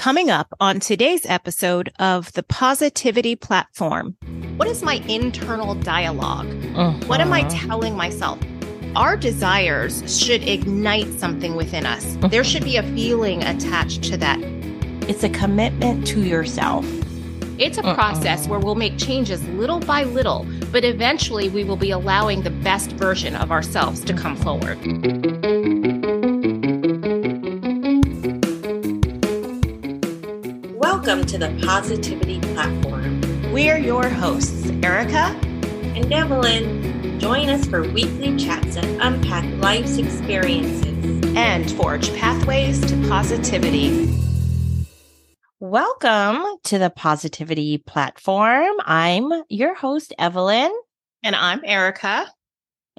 Coming up on today's episode of the Positivity Platform. What is my internal dialog What am I Uh-huh. telling myself? Our desires should ignite something within us. There should be a feeling attached to that. It's a commitment to yourself. It's a process where we'll make changes little by little, but eventually we will be allowing the best version of ourselves to come forward. Welcome to the Positivity Platform. We're your hosts, Erica. And Evelyn, join us for weekly chats that unpack life's experiences. and forge pathways to positivity. Welcome to the Positivity Platform. I'm your host, Evelyn, And I'm Erica.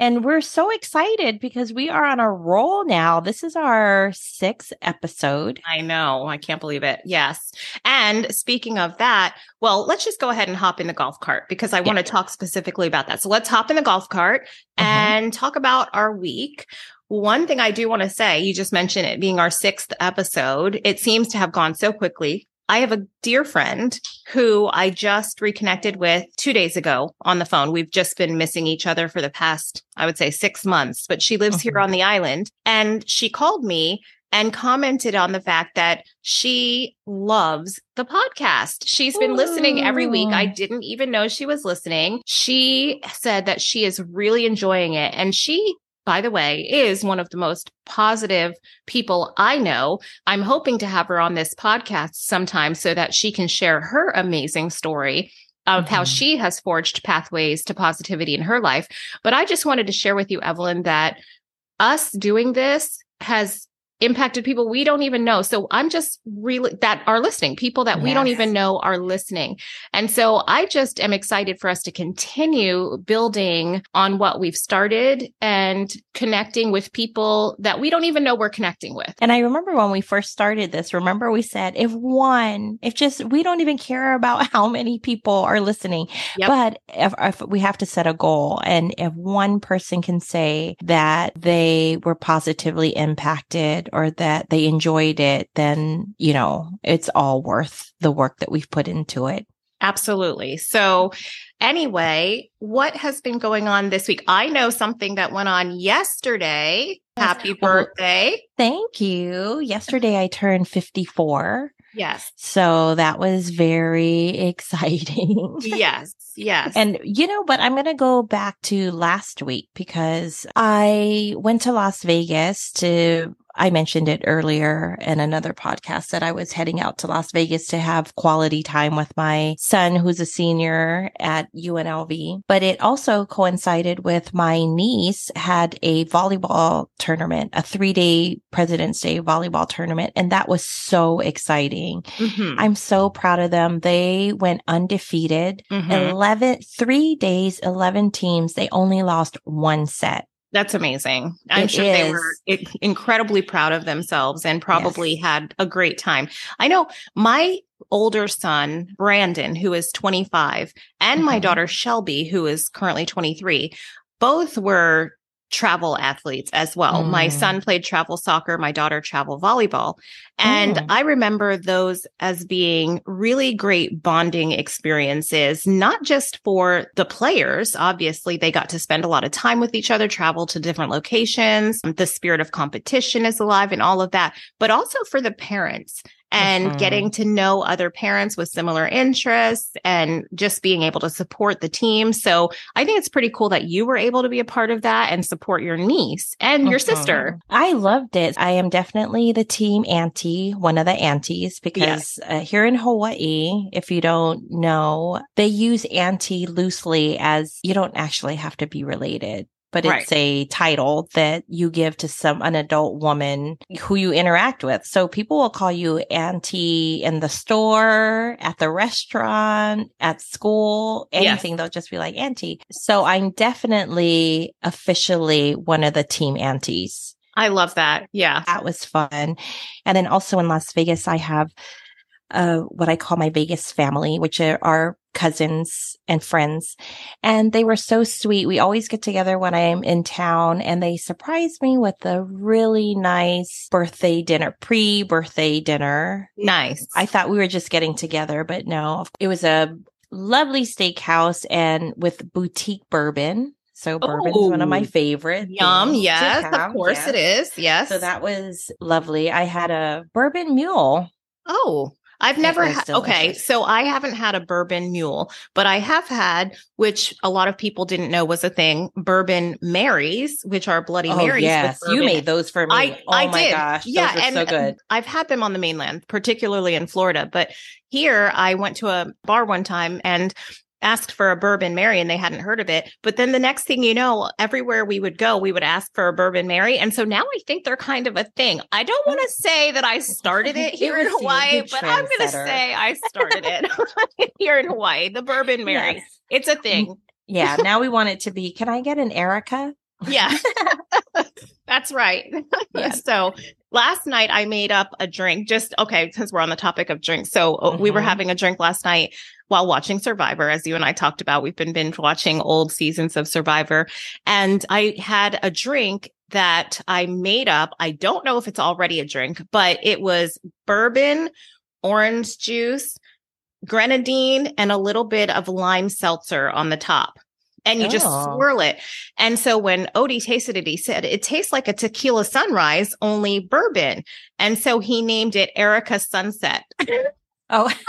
And we're so excited because we are on a roll now. This is our sixth episode. I know. I can't believe it. Yes. And speaking of that, well, let's just go ahead and hop in the golf cart because I want to talk specifically about that. So let's hop in the golf cart Mhm. and talk about our week. One thing I do want to say, you just mentioned it being our sixth episode. It seems to have gone so quickly. I have a dear friend who I just reconnected with two days ago on the phone. We've just been missing each other for the past, I would say six months, but she lives here Mhm. on the island and she called me and commented on the fact that she loves the podcast. She's been listening every week. I didn't even know she was listening. She said that she is really enjoying it. And she, by the way, is one of the most positive people I know. I'm hoping to have her on this podcast sometime so that she can share her amazing story of how Mhm. she has forged pathways to positivity in her life. But I just wanted to share with you, Evelyn, that us doing this has impacted people we don't even know. So I'm just really that are listening, people that we don't even know are listening. And so I just am excited for us to continue building on what we've started and connecting with people that we don't even know we're connecting with. And I remember when we first started this, remember we said, if one, if just, we don't even care about how many people are listening, Yep. but if, if we have to set a goal and if one person can say that they were positively impacted or that they enjoyed it, then, you know, it's all worth the work that we've put into it. Absolutely. So, anyway, what has been going on this week? I know something that went on yesterday. Yes. Happy oh, Well, birthday. Thank you. Yesterday I turned 54. Yes. So that was very exciting. Yes. Yes. And you know, but I'm going to go back to last week because I went to Las Vegas to, I mentioned it earlier in another podcast that I was heading out to Las Vegas to have quality time with my son, who's a senior at UNLV. But it also coincided with my niece had a volleyball tournament, a three day President's Day volleyball tournament. And that was so exciting. Mhm. I'm so proud of them. They went undefeated. Mhm. 11, three days, 11 teams. They only lost one set. That's amazing. I'm It sure they were incredibly proud of themselves and probably had a great time. I know my older son, Brandon, who is 25, and my Mhm. daughter, Shelby, who is currently 23, both were travel athletes as well. My Mm. son played travel soccer, my daughter travel volleyball. And Mm. I remember those as being really great bonding experiences, not just for the players. Obviously, they got to spend a lot of time with each other, travel to different locations. The spirit of competition is alive and all of that, but also for the parents and Mhm. getting to know other parents with similar interests and just being able to support the team. So I think it's pretty cool that you were able to be a part of that and support your niece and your Mhm. sister. I loved it. I am definitely the team auntie, one of the aunties, because uh, here in Hawaii, if you don't know, they use auntie loosely as you don't actually have to be related. But Right. it's a title that you give to some an adult woman who you interact with. So people will call you auntie in the store, at the restaurant, at school, Yes. anything. They'll just be like auntie. So I'm definitely officially one of the team aunties I love that. Yeah. that was fun. And then also in Las Vegas, I have uh, what I call my Vegas family, which are, are cousins and friends and they were so sweet. We always get together when I'm in town and they surprised me with a really nice birthday dinner, pre birthday dinner. Nice. I thought we were just getting together, but no, it was a lovely steakhouse and with boutique bourbon. So bourbon is one of my favorite. Yum. Yes. Of course yes. it is. Yes. So that was lovely. I had a bourbon mule. Oh, I've never had. Okay, so I haven't had a bourbon mule, but I have had, which a lot of people didn't know was a thing, bourbon Marys, which are Bloody Oh Marys. yes, you made those for me. I, oh I my did. gosh, yeah, and so good. Uh, I've had them on the mainland, particularly in Florida. But here, I went to a bar one time and asked for a bourbon Mary, and they hadn't heard of it. But then the next thing you know, everywhere we would go, we would ask for a bourbon Mary, and so now I think they're kind of a thing. I don't want to say that I started it here in Hawaii, but I'm going to say I started it here in Hawaii. The bourbon Mary, Yes. it's a thing. Yeah, now we want it to be. Can I get an Erica? Yeah. That's right. Yes. so last night I made up a drink just okay, since we're on the topic of drinks. So uh, we were Mhm. having a drink last night while watching Survivor, as you and I talked about. We've been binge watching old seasons of Survivor. And I had a drink that I made up. I don't know if it's already a drink, but it was bourbon, orange juice, grenadine, and a little bit of lime seltzer on the top. And you just Oh. swirl it. And so when Odie tasted it, he said, it tastes like a tequila sunrise, only bourbon. And so he named it Erica Sunset. Oh,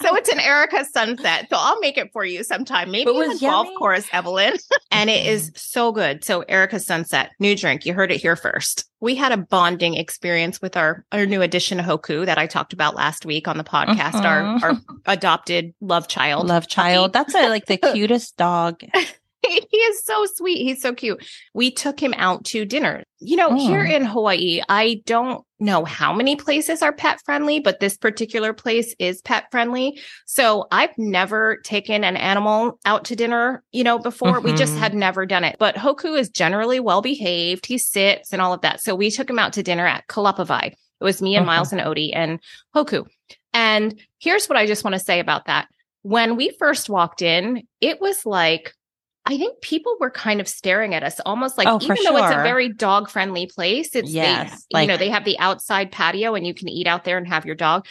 so it's an Erica Sunset. So I'll make it for you sometime. Maybe was golf course, Evelyn. and it is so good. So Erica Sunset, new drink. You heard it here first. We had a bonding experience with our, our new addition Hoku that I talked about last week on the podcast, Mhm. our, our adopted love child. love child. That's a, like the cutest dog. he is so sweet. He's so cute. We took him out to dinner. You know, here Mm. in Hawaii, I don't know how many places are pet friendly, but this particular place is pet friendly. So I've never taken an animal out to dinner, you know, before. We just Mhm. had never done it. But Hoku is generally well behaved. He sits and all of that. So we took him out to dinner at Kalapawai. It was me and Mhm. Miles and Odie and Hoku. And here's what I just want to say about that. When we first walked in, it was like, I think people were kind of staring at us almost like, Oh, even though it's a very dog friendly place, it's, Yes, they, you know, they have the outside patio and you can eat out there and have your dog.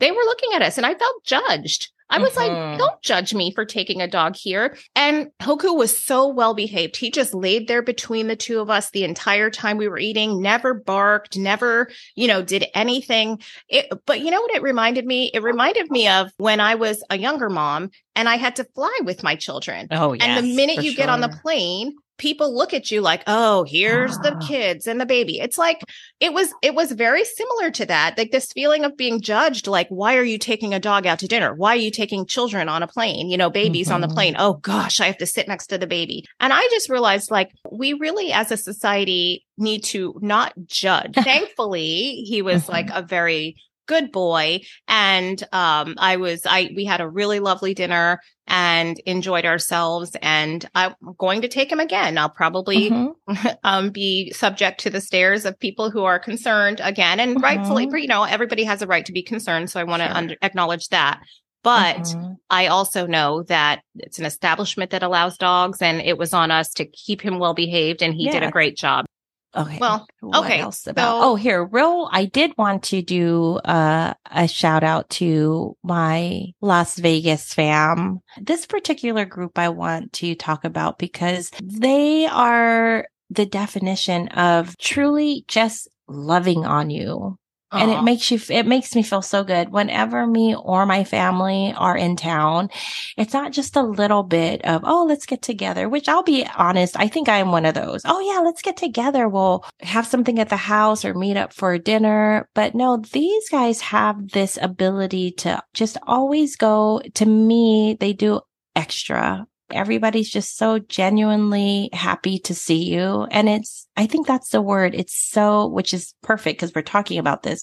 They were looking at us and I felt judged. I was like, mm-hmm. don't judge me for taking a dog here. And Hoku was so well behaved. He just laid there between the two of us the entire time we were eating, never barked, never, you know, did anything. It, but you know what it reminded me? It reminded me of when I was a younger mom and I had to fly with my children. Oh, yes. and the minute you get on the plane, people look at you like, "Oh, here's the Ah. kids and the baby." It's like it was it was very similar to that. Like this feeling of being judged like, "Why are you taking a dog out to dinner? Why are you taking children on a plane? You know, babies on the Mhm. plane. Oh gosh, I have to sit next to the baby." And I just realized like we really as a society need to not judge. Thankfully, he was like a very good boy and um I was I we had a really lovely dinner and enjoyed ourselves and I'm going to take him again. I'll probably Mhm. um be subject to the stares of people who are concerned again and rightfully Mhm. you know everybody has a right to be concerned so I want to Sure. under- acknowledge that. But Mhm. I also know that it's an establishment that allows dogs and it was on us to keep him well behaved and he did a great job. Okay. Well, what okay, else about? so- oh, here, real. I did want to do uh, a shout out to my Las Vegas fam. This particular group I want to talk about because they are the definition of truly just loving on you. And it makes you, it makes me feel so good whenever me or my family are in town. It's not just a little bit of, oh, let's get together, which I'll be honest. I think I'm one of those. Oh yeah, let's get together. We'll have something at the house or meet up for dinner. But no, these guys have this ability to just always go to me. They do extra. Everybody's just so genuinely happy to see you. And it's, I think that's the word. It's so, which is perfect because we're talking about this.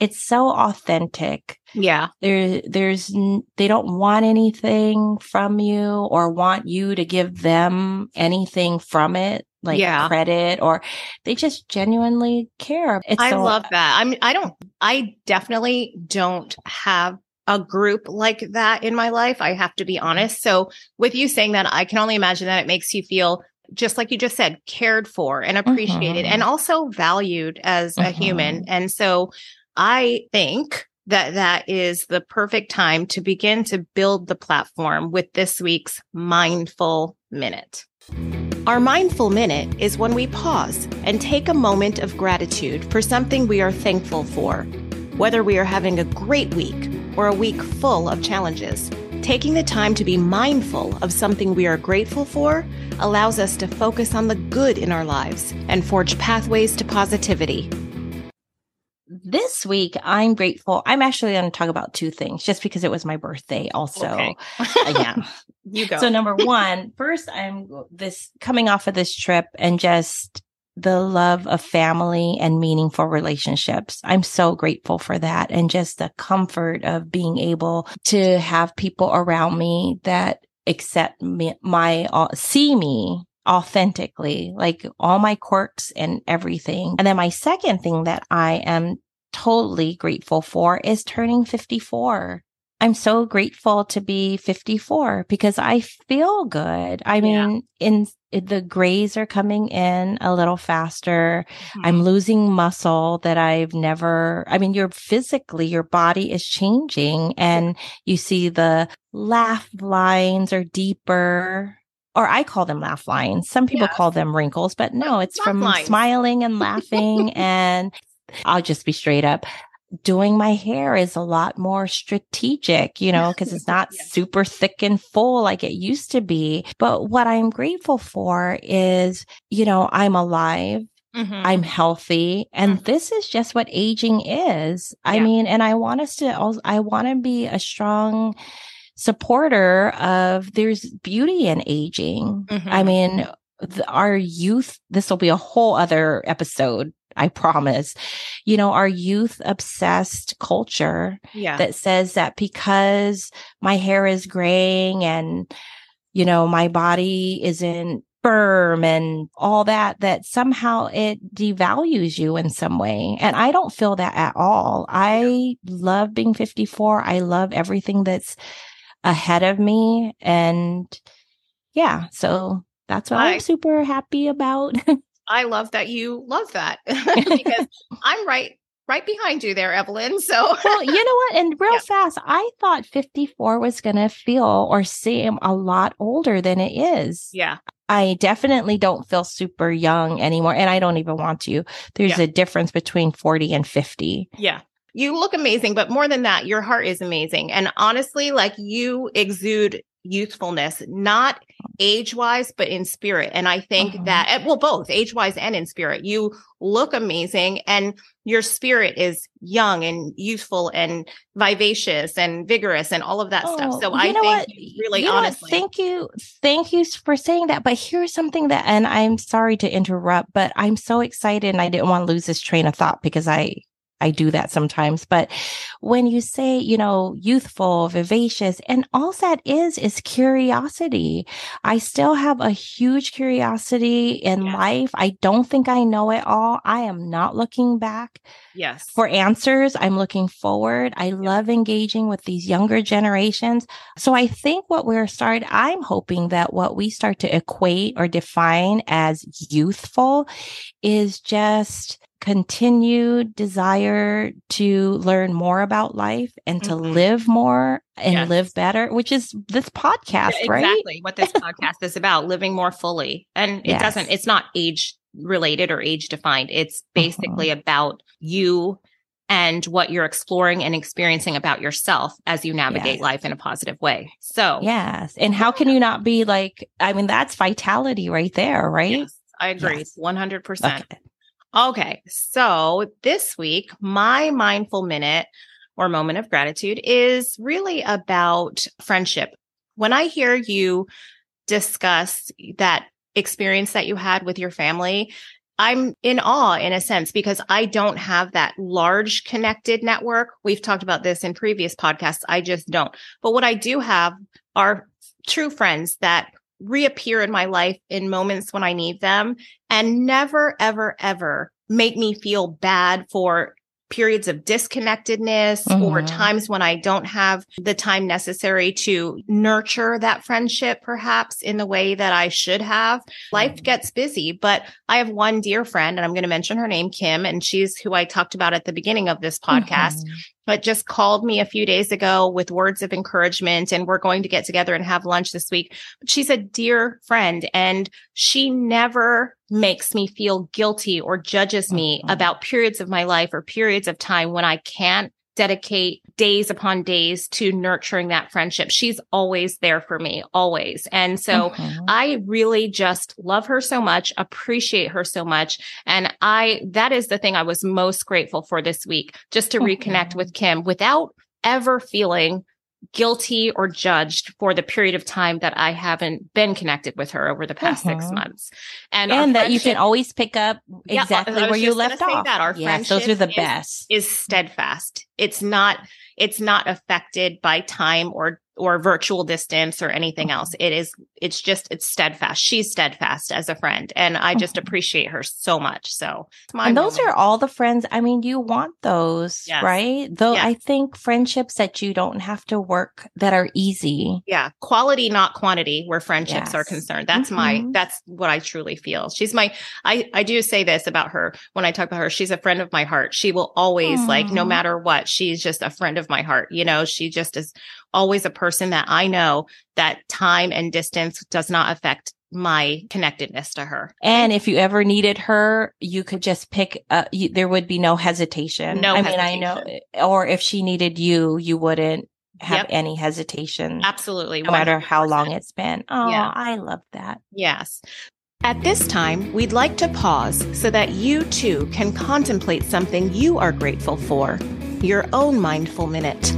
It's so authentic. yeah. There, there's, they don't want anything from you or want you to give them anything from it, like Yeah. credit, or they just genuinely care. It's I so- love that. I'm I don't I definitely don't have a group like that in my life. I have to be Mm-hmm. honest. So with you saying that, I can only imagine that it makes you feel just like you just said, cared for and appreciated Mhm. and also valued as a Mhm. human. And so I think that that is the perfect time to begin to build the platform with this week's mindful minute. Our mindful minute is when we pause and take a moment of gratitude for something we are thankful for. Whether we are having a great week or a week full of challenges, taking the time to be mindful of something we are grateful for allows us to focus on the good in our lives and forge pathways to positivity. This week, I'm grateful. I'm actually going to talk about two things just because it was my birthday, also. Okay. Uh, yeah. You go. So, number one, first, I'm this coming off of this trip and just the love of family and meaningful relationships. I'm so grateful for that. And just the comfort of being able to have people around me that accept me, my, uh, see me authentically, like all my quirks and everything. And then my second thing that I am totally grateful for is turning 54. I'm so grateful to be 54 because I feel good. I Yeah. mean, in the grays are coming in a little faster. Mm-hmm. I'm losing muscle that I've never, I mean, you're physically, your body is changing and you see the laugh lines are deeper. Or I call them laugh lines. Some people Yes. call them wrinkles, but no, it's Laugh from lines. smiling and laughing. and I'll just be straight up. Doing my hair is a lot more strategic, you know, because it's not Yes. super thick and full like it used to be. But what I'm grateful for is, you know, I'm alive. Mhm. I'm healthy. And Mhm. this is just what aging is. I mean, and I want us to, I want to be a strong supporter of there's beauty in aging. I Mhm. mean, the, our youth, this will be a whole other episode. I promise. You know, our youth obsessed culture yeah. that says that because my hair is graying and, you know, my body isn't firm and all that, that somehow it devalues you in some way. And I don't feel that at all. I love being 54. I love everything that's ahead of me. And yeah, so that's what I- I'm super happy about. I love that you love that because I'm right right behind you there, Evelyn. So well, you know what? And real Yeah. fast, I thought 54 was going to feel or seem a lot older than it is. yeah. I definitely don't feel super young anymore. And I don't even want to. There's Yeah. a difference between 40 and 50. Yeah. You look amazing, but more than that, your heart is amazing. And honestly, like you exude youthfulness, not age wise, but in spirit. And I think Uh-huh. that, eh, well, both age wise and in spirit, you look amazing and your spirit is young and youthful and vivacious and vigorous and all of that stuff. Oh, So you I know think what? really You honestly, Thank you. Thank you for saying that. But here's something that, and I'm sorry to interrupt, but I'm so excited and I didn't want to lose this train of thought because I, I do that sometimes. But when you say, you know, youthful, vivacious, and all that is, is curiosity. I still have a huge curiosity in Yes. life. I don't think I know it all. I am not looking back yes. for answers. I'm looking forward. I love engaging with these younger generations. So I think what we're starting, I'm hoping that what we start to equate or define as youthful is just continued desire to learn more about life and to Mhm. live more and Yes. live better, which is this podcast, Yeah, right? Exactly what this podcast is about, living more fully. And it Yes. doesn't, it's not age related or age defined. It's Mm-hmm. basically about you and what you're exploring and experiencing about yourself as you navigate Yes. life in a positive way. So, Yes. And how can you not be like, I mean, that's vitality right there, right? yes, I agree. Yes. 100%. Okay. Okay. So this week, my mindful minute or moment of gratitude is really about friendship. When I hear you discuss that experience that you had with your family, I'm in awe in a sense because I don't have that large connected network. We've talked about this in previous podcasts. I just don't. But what I do have are true friends that reappear in my life in moments when I need them and never, ever, ever make me feel bad for periods of disconnectedness or Mhm. times when I don't have the time necessary to nurture that friendship, perhaps in the way that I should have. Life gets busy, but I have one dear friend, and I'm going to mention her name, Kim, and she's who I talked about at the beginning of this podcast Mhm. But just called me a few days ago with words of encouragement and we're going to get together and have lunch this week. But she's a dear friend and she never makes me feel guilty or judges me Mhm. about periods of my life or periods of time when I can't dedicate days upon days to nurturing that friendship. She's always there for me, always. And so. I really just love her so much, appreciate her so much. And I, that is the thing I was most grateful for this week, just to reconnect with Kim without ever feeling guilty or judged for the period of time that I haven't been connected with her over the past six Mhm. months. And, and that you can always pick up exactly was where you left off. that. Our yes, those are the is- best. is steadfast. It's not, it's not affected by time or or virtual distance or anything Mm-hmm. else. It is, it's just, it's steadfast. She's steadfast as a friend. And I just Mhm. appreciate her so much. So it's my and those moment. are all the friends. I mean, you want those, Yes. right? Though Yes. I think friendships that you don't have to work that are easy. yeah, quality, not quantity, where friendships are concerned. That's my, Mhm. that's what I truly feel. She's my, I, I do say this about her when I talk about her. She's a friend of my heart. She will always like, no matter what, she's just a friend of my heart. You know, she just is always a person that I know that time and distance does not affect my connectedness to her. And if you ever needed her, you could just pick up, you, there would be no hesitation. No I mean, I know, or if she needed you, you wouldn't have Yep. any hesitation, Absolutely. no matter how long it's been. Oh, Yeah. I love that. Yes. At this time, we'd like to pause so that you too can contemplate something you are grateful for, your own mindful minute.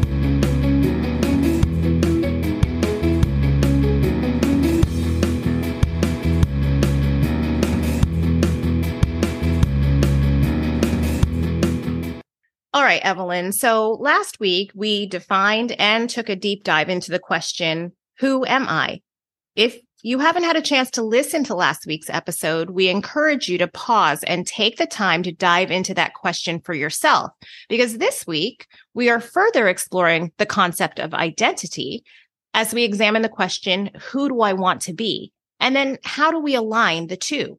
Right, Evelyn. So last week we defined and took a deep dive into the question, who am I? If you haven't had a chance to listen to last week's episode, we encourage you to pause and take the time to dive into that question for yourself. Because this week we are further exploring the concept of identity as we examine the question, who do I want to be? And then how do we align the two?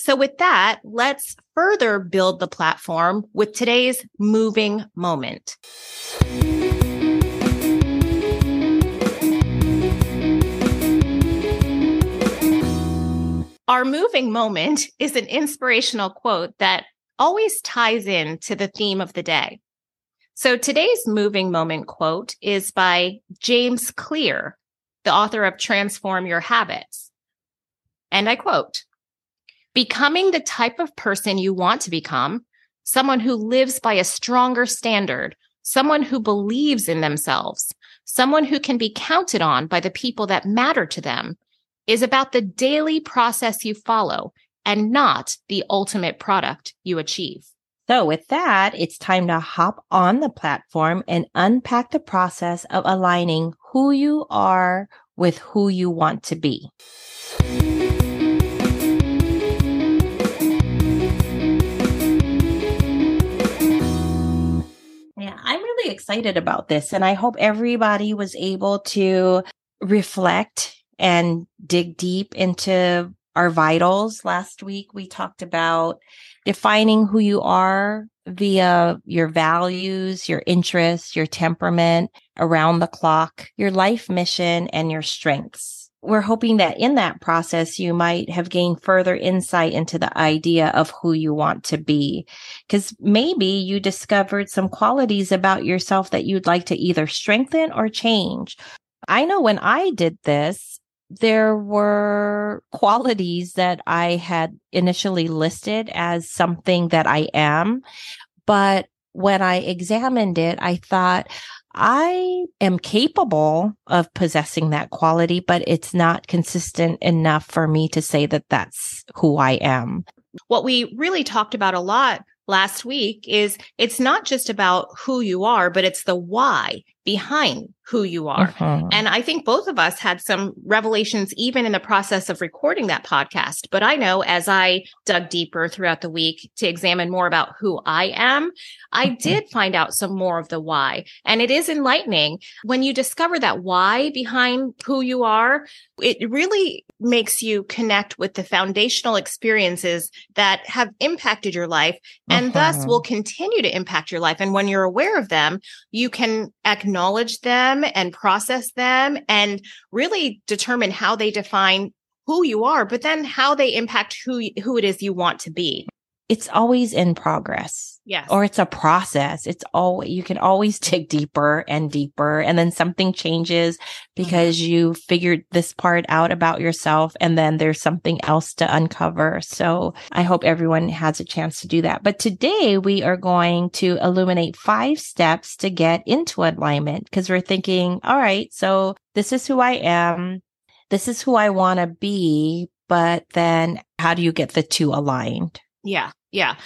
So with that, let's further build the platform with today's moving moment. Our moving moment is an inspirational quote that always ties in to the theme of the day. So today's moving moment quote is by James Clear, the author of Transform Your Habits. And I quote, becoming the type of person you want to become, someone who lives by a stronger standard, someone who believes in themselves, someone who can be counted on by the people that matter to them, is about the daily process you follow and not the ultimate product you achieve. So with that, it's time to hop on the platform and unpack the process of aligning who you are with who you want to be. Excited about this and I hope everybody was able to reflect and dig deep into our vitals. Last week we talked about defining who you are via your values, your interests, your temperament, around the clock, your life mission, and your strengths. We're hoping that in that process, you might have gained further insight into the idea of who you want to be. Because maybe you discovered some qualities about yourself that you'd like to either strengthen or change. I know when I did this, there were qualities that I had initially listed as something that I am. But when I examined it, I thought, I am capable of possessing that quality, but it's not consistent enough for me to say that that's who I am. What we really talked about a lot last week is it's not just about who you are, but it's the why behind who you are. Mhm. And I think both of us had some revelations even in the process of recording that podcast. But I know as I dug deeper throughout the week to examine more about who I am, I Mhm. did find out some more of the why. And it is enlightening when you discover that why behind who you are. It really makes you connect with the foundational experiences that have impacted your life and thus Mhm. will continue to impact your life. And when you're aware of them, you can acknowledge them and process them and really determine how they define who you are, but then how they impact who, who it is you want to be. It's always in progress. Yes. or it's a process. It's all you can always dig deeper and deeper. And then something changes mm-hmm. because you figured this part out about yourself. And then there's something else to uncover. So I hope everyone has a chance to do that. But today we are going to illuminate five steps to get into alignment because we're thinking, all right, so this is who I am. This is who I want to be. But then how do you get the two aligned? Yeah. Yeah.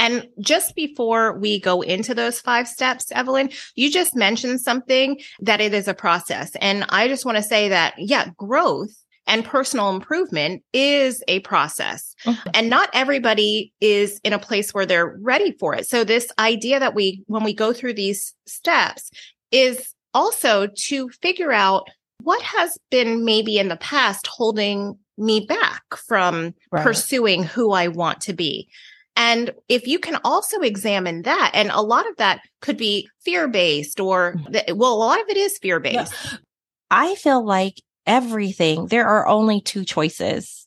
And just before we go into those five steps, Evelyn, you just mentioned something that it is a process. And I just want to say that, yeah, growth and personal improvement is a process. Mhm. And not everybody is in a place where they're ready for it. So this idea that we, when we go through these steps is also to figure out what has been maybe in the past holding me back from Right. pursuing who I want to be. And if you can also examine that, and a lot of that could be fear based or, mm-hmm. th- well, a lot of it is fear based. I feel like everything, there are only two choices.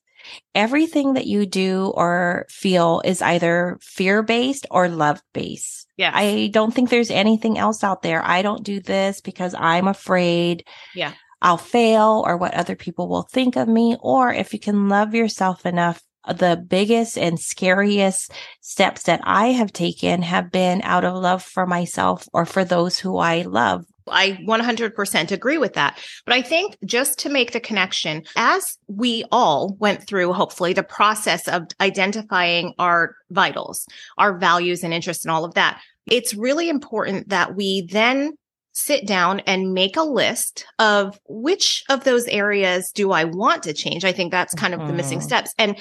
Everything that you do or feel is either fear based or love based. Yeah. I don't think there's anything else out there. I don't do this because I'm afraid. Yeah. I'll fail or what other people will think of me. Or if you can love yourself enough, the biggest and scariest steps that I have taken have been out of love for myself or for those who I love. I 100% agree with that. But I think just to make the connection, as we all went through, hopefully, the process of identifying our vitals, our values and interests and all of that, it's really important that we then sit down and make a list of which of those areas do I want to change? I think that's kind of the missing Mhm. steps. And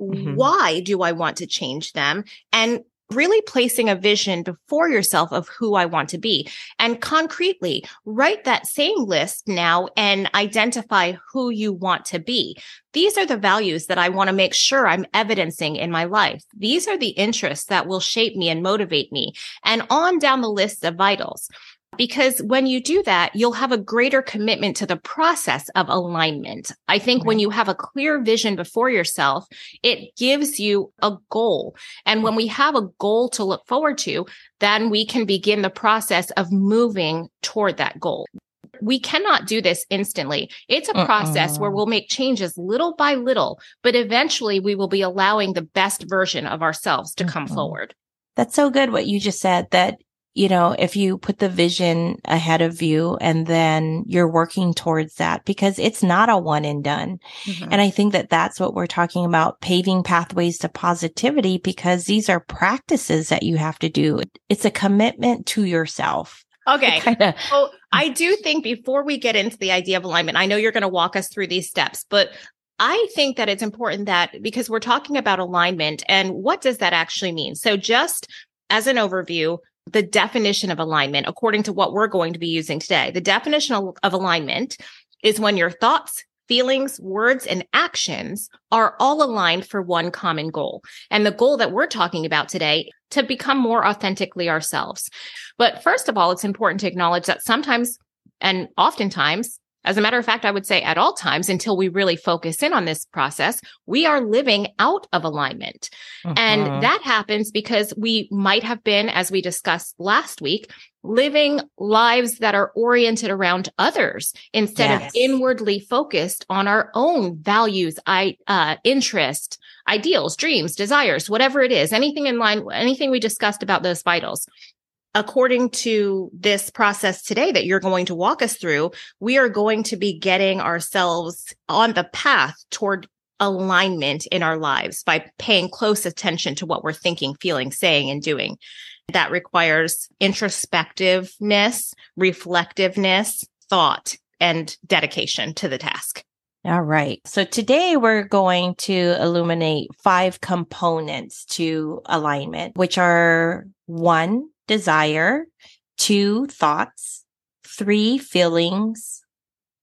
Mhm. why do I want to change them? And really placing a vision before yourself of who I want to be. And concretely, write that same list now and identify who you want to be. These are the values that I want to make sure I'm evidencing in my life. These are the interests that will shape me and motivate me. And on down the list of vitals. Because when you do that, you'll have a greater commitment to the process of alignment. I think when you have a clear vision before yourself, it gives you a goal. And when we have a goal to look forward to, then we can begin the process of moving toward that goal. We cannot do this instantly. It's a process where Uh-uh. we'll make changes little by little, but eventually we will be allowing the best version of ourselves to come Mhm. forward. That's so good what you just said that, you know, if you put the vision ahead of you and then you're working towards that because it's not a one and done. Mm-hmm. And I think that that's what we're talking about paving pathways to positivity because these are practices that you have to do. It's a commitment to yourself. Okay. Kinda- So I do think before we get into the idea of alignment, I know you're going to walk us through these steps, but I think that it's important that because we're talking about alignment and what does that actually mean? So just as an overview, the definition of alignment, according to what we're going to be using today, the definition of, alignment is when your thoughts, feelings, words, and actions are all aligned for one common goal. And the goal that we're talking about today to become more authentically ourselves. But first of all, it's important to acknowledge that sometimes and oftentimes, as a matter of fact, I would say at all times until we really focus in on this process, we are living out of alignment. Mhm. And that happens because we might have been, as we discussed last week, living lives that are oriented around others instead Yes. of inwardly focused on our own values, I, uh, interest, ideals, dreams, desires, whatever it is, anything in line, anything we discussed about those vitals. According to this process today that you're going to walk us through, we are going to be getting ourselves on the path toward alignment in our lives by paying close attention to what we're thinking, feeling, saying, and doing. that requires introspectiveness, reflectiveness, thought, and dedication to the task. All right. So today we're going to illuminate five components to alignment, which are one, desire, two, thoughts, three, feelings,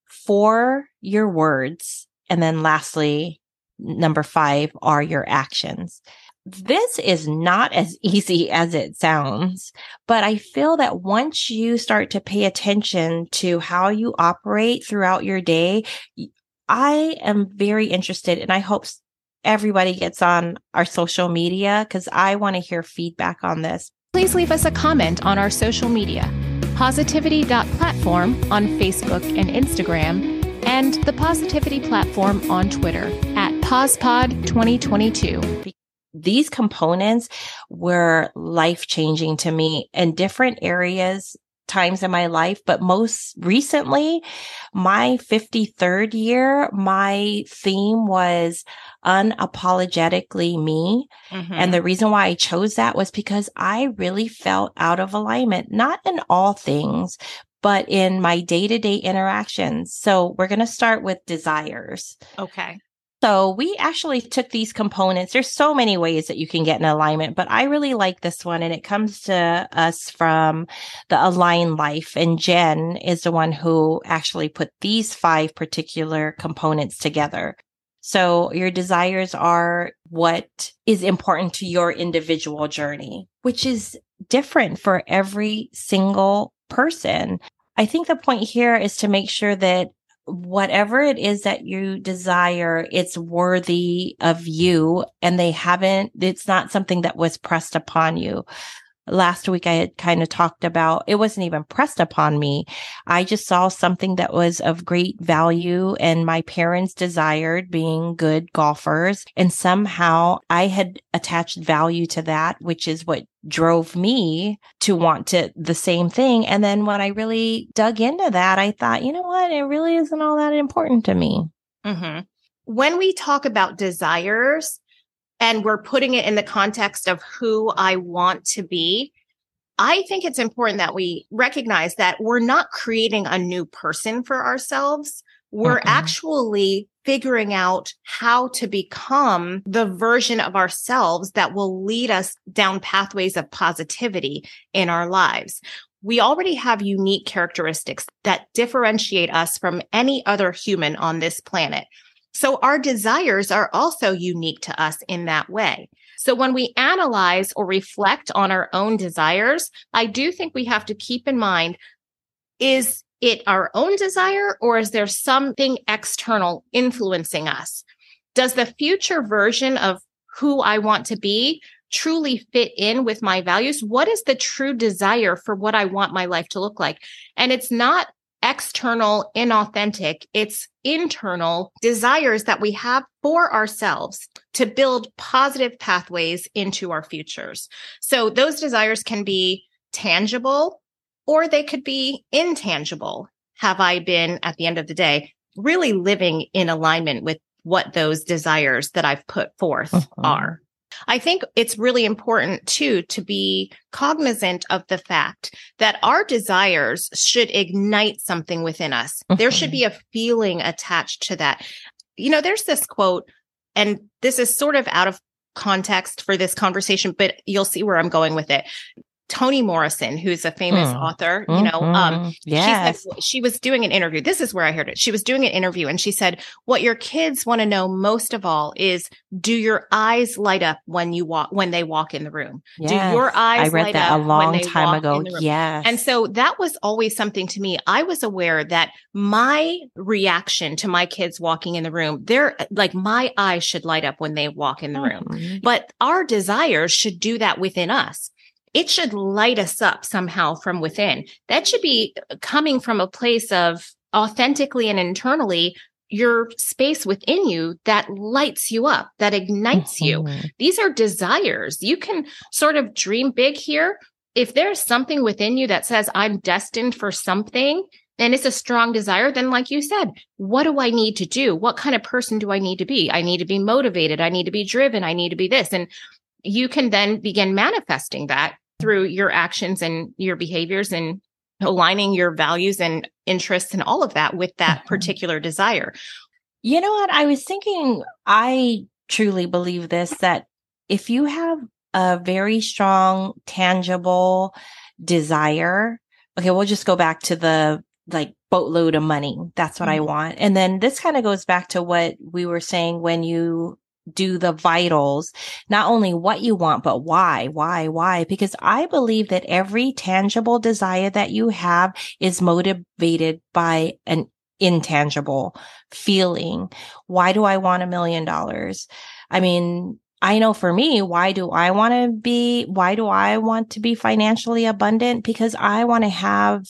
four, your words, and then lastly, number five are your actions. This is not as easy as it sounds, but I feel that once you start to pay attention to how you operate throughout your day, I am very interested and I hope everybody gets on our social media because I want to hear feedback on this. Please leave us a comment on our social media positivity.platform on Facebook and Instagram, and the Positivity Platform on Twitter at PosPod2022. These components were life changing to me in different areas times in my life, but most recently, my 53rd year, my theme was unapologetically me. Mm-hmm. And the reason why I chose that was because I really felt out of alignment, not in all things, but in my day to day interactions. So we're going to start with desires. Okay. So we actually took these components. There's so many ways that you can get an alignment, but I really like this one. And it comes to us from the Align Life. And Jen is the one who actually put these five particular components together. So your desires are what is important to your individual journey, which is different for every single person. I think the point here is to make sure that whatever it is that you desire, it's worthy of you and they haven't, it's not something that was pressed upon you last week I had kind of talked about it wasn't even pressed upon me. I just saw something that was of great value and my parents desired being good golfers. And somehow I had attached value to that, which is what drove me to want to the same thing. And then when I really dug into that, I thought, you know what? It really isn't all that important to me. Mm-hmm. When we talk about desires, and we're putting it in the context of who I want to be, I think it's important that we recognize that we're not creating a new person for ourselves. We're mm actually figuring out how to become the version of ourselves that will lead us down pathways of positivity in our lives. We already have unique characteristics that differentiate us from any other human on this planet. So our desires are also unique to us in that way. So when we analyze or reflect on our own desires, I do think we have to keep in mind, is it our own desire or is there something external influencing us? Does the future version of who I want to be truly fit in with my values? What is the true desire for what I want my life to look like? And it's not external, inauthentic. It's internal desires that we have for ourselves to build positive pathways into our futures. So those desires can be tangible or they could be intangible. Have I been at the end of the day really living in alignment with what those desires that I've put forth uh-huh. are? I think it's really important too to be cognizant of the fact that our desires should ignite something within us. Mm-hmm. There should be a feeling attached to that. You know, there's this quote, and this is sort of out of context for this conversation, but you'll see where I'm going with it. Toni Morrison, who's a famous mm. author, you know, um, mm-hmm. yes. she, said, she was doing an interview. This is where I heard it. She was doing an interview and she said, what your kids want to know most of all is, do your eyes light up when you walk, when they walk in the room? Yes. Do your eyes I read that a long time ago. Yes. And so that was always something to me. I was aware that my reaction to my kids walking in the room, they're like, my eyes should light up when they walk in the room, mm-hmm. but our desires should do that within us it should light us up somehow from within. That should be coming from a place of authentically and internally your space within you that lights you up, that ignites mm-hmm. you. These are desires. You can sort of dream big here. If there's something within you that says, I'm destined for something, and it's a strong desire, then, like you said, what do I need to do? What kind of person do I need to be? I need to be motivated. I need to be driven. I need to be this. And you can then begin manifesting that through your actions and your behaviors and aligning your values and interests and all of that with that Mhm. particular desire. You know what? I was thinking, I truly believe this that if you have a very strong, tangible desire, okay, we'll just go back to the like boatload of money. That's what I Mhm. want. And then this kind of goes back to what we were saying when you do the vitals, not only what you want, but why, why, why? Because I believe that every tangible desire that you have is motivated by an intangible feeling. Why do I want a million dollars? I mean, I know for me, why do I want to be, why do I want to be financially abundant? Because I want to have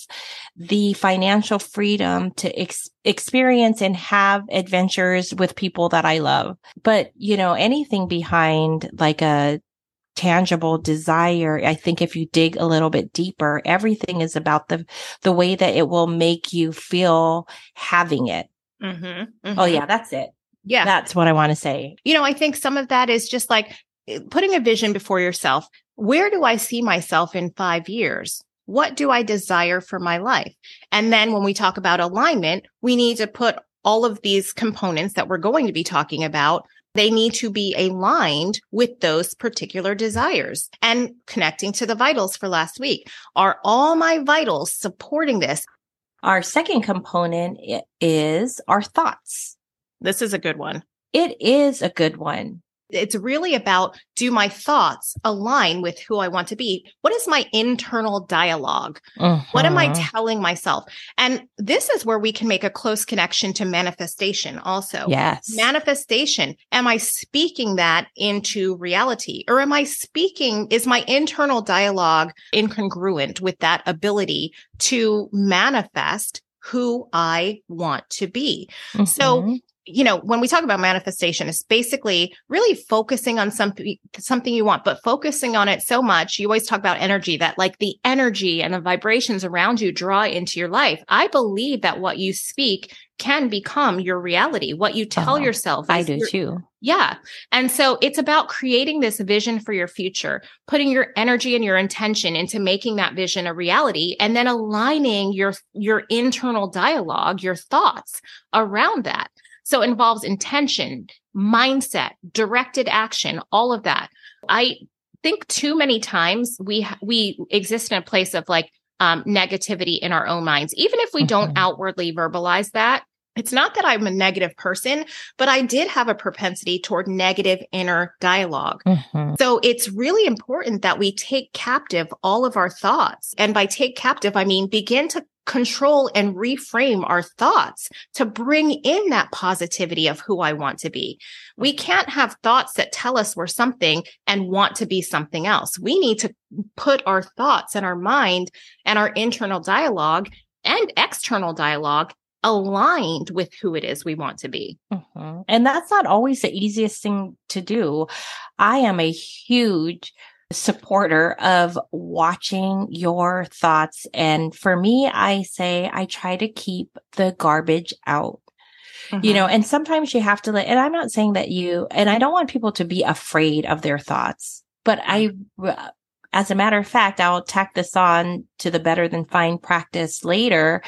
the financial freedom to ex- experience and have adventures with people that I love. But, you know, anything behind like a tangible desire, I think if you dig a little bit deeper, everything is about the, the way that it will make you feel having it. Mm-hmm. Oh yeah, that's it. Yeah. That's what I want to say. you know, I think some of that is just like eh, putting a vision before yourself. Where do I see myself in five years? What do I desire for my life? And then when we talk about alignment, we need to put all of these components that we're going to be talking about. They need to be aligned with those particular desires and connecting to the vitals for last week. Are all my vitals supporting this? Our second component is our thoughts. This is a good one. It is a good one. it's really about do my thoughts align with who I want to be? What is my internal dialogue? What am I Mhm. telling myself? And this is where we can make a close connection to manifestation also. Yes. Manifestation. Am I speaking that into reality or am I speaking, is my internal dialogue incongruent with that ability to manifest who I want to be? So Mhm. You know, when we talk about manifestation, it's basically really focusing on something, something you want, but focusing on it so much. You always talk about energy that like the energy and the vibrations around you draw into your life. I believe that what you speak can become your reality. What you tell Uh-huh. yourself. I do your- too. yeah. And so it's about creating this vision for your future, putting your energy and your intention into making that vision a reality and then aligning your your internal dialogue, your thoughts around that. So it involves intention, mindset, directed action, all of that. I think too many times we we exist in a place of like um, negativity in our own minds, even if we don't outwardly verbalize that. It's not that I'm a negative person, but I did have a propensity toward negative inner dialogue. Mhm. So it's really important that we take captive all of our thoughts. And by take captive, I mean begin to control and reframe our thoughts to bring in that positivity of who I want to be. We can't have thoughts that tell us we're something and want to be something else. We need to put our thoughts and our mind and our internal dialogue and external dialogue aligned with who it is we want to be. Mhm. And that's not always the easiest thing to do. I am a huge supporter of watching your thoughts. And for me, I say I try to keep the garbage out. You mm-hmm. know, and sometimes you have to let, and I'm not saying that you, and I don't want people to be afraid of their thoughts, but I, mm-hmm. As a matter of fact, I'll tack this on to the better than fine practice later,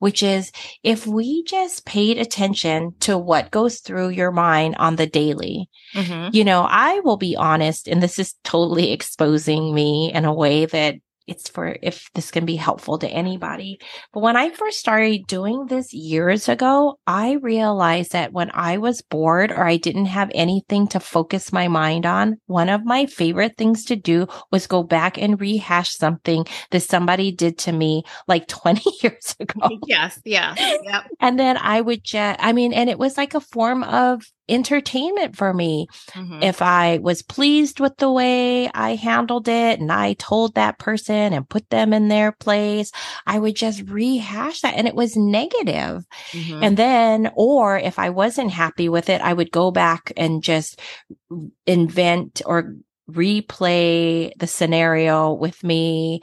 which is if we just paid attention to what goes through your mind on the daily, Mhm. you know, I will be honest, and this is totally exposing me in a way that it's for if this can be helpful to anybody. But when I first started doing this years ago, I realized that when I was bored or I didn't have anything to focus my mind on, one of my favorite things to do was go back and rehash something that somebody did to me like 20 years ago. Yes. Yeah. Yep. And then I would just, I mean, and it was like a form of entertainment for me. Mhm. If I was pleased with the way I handled it and I told that person and put them in their place, I would just rehash that and it was negative. Mhm. And then, or if I wasn't happy with it, I would go back and just invent or replay the scenario with me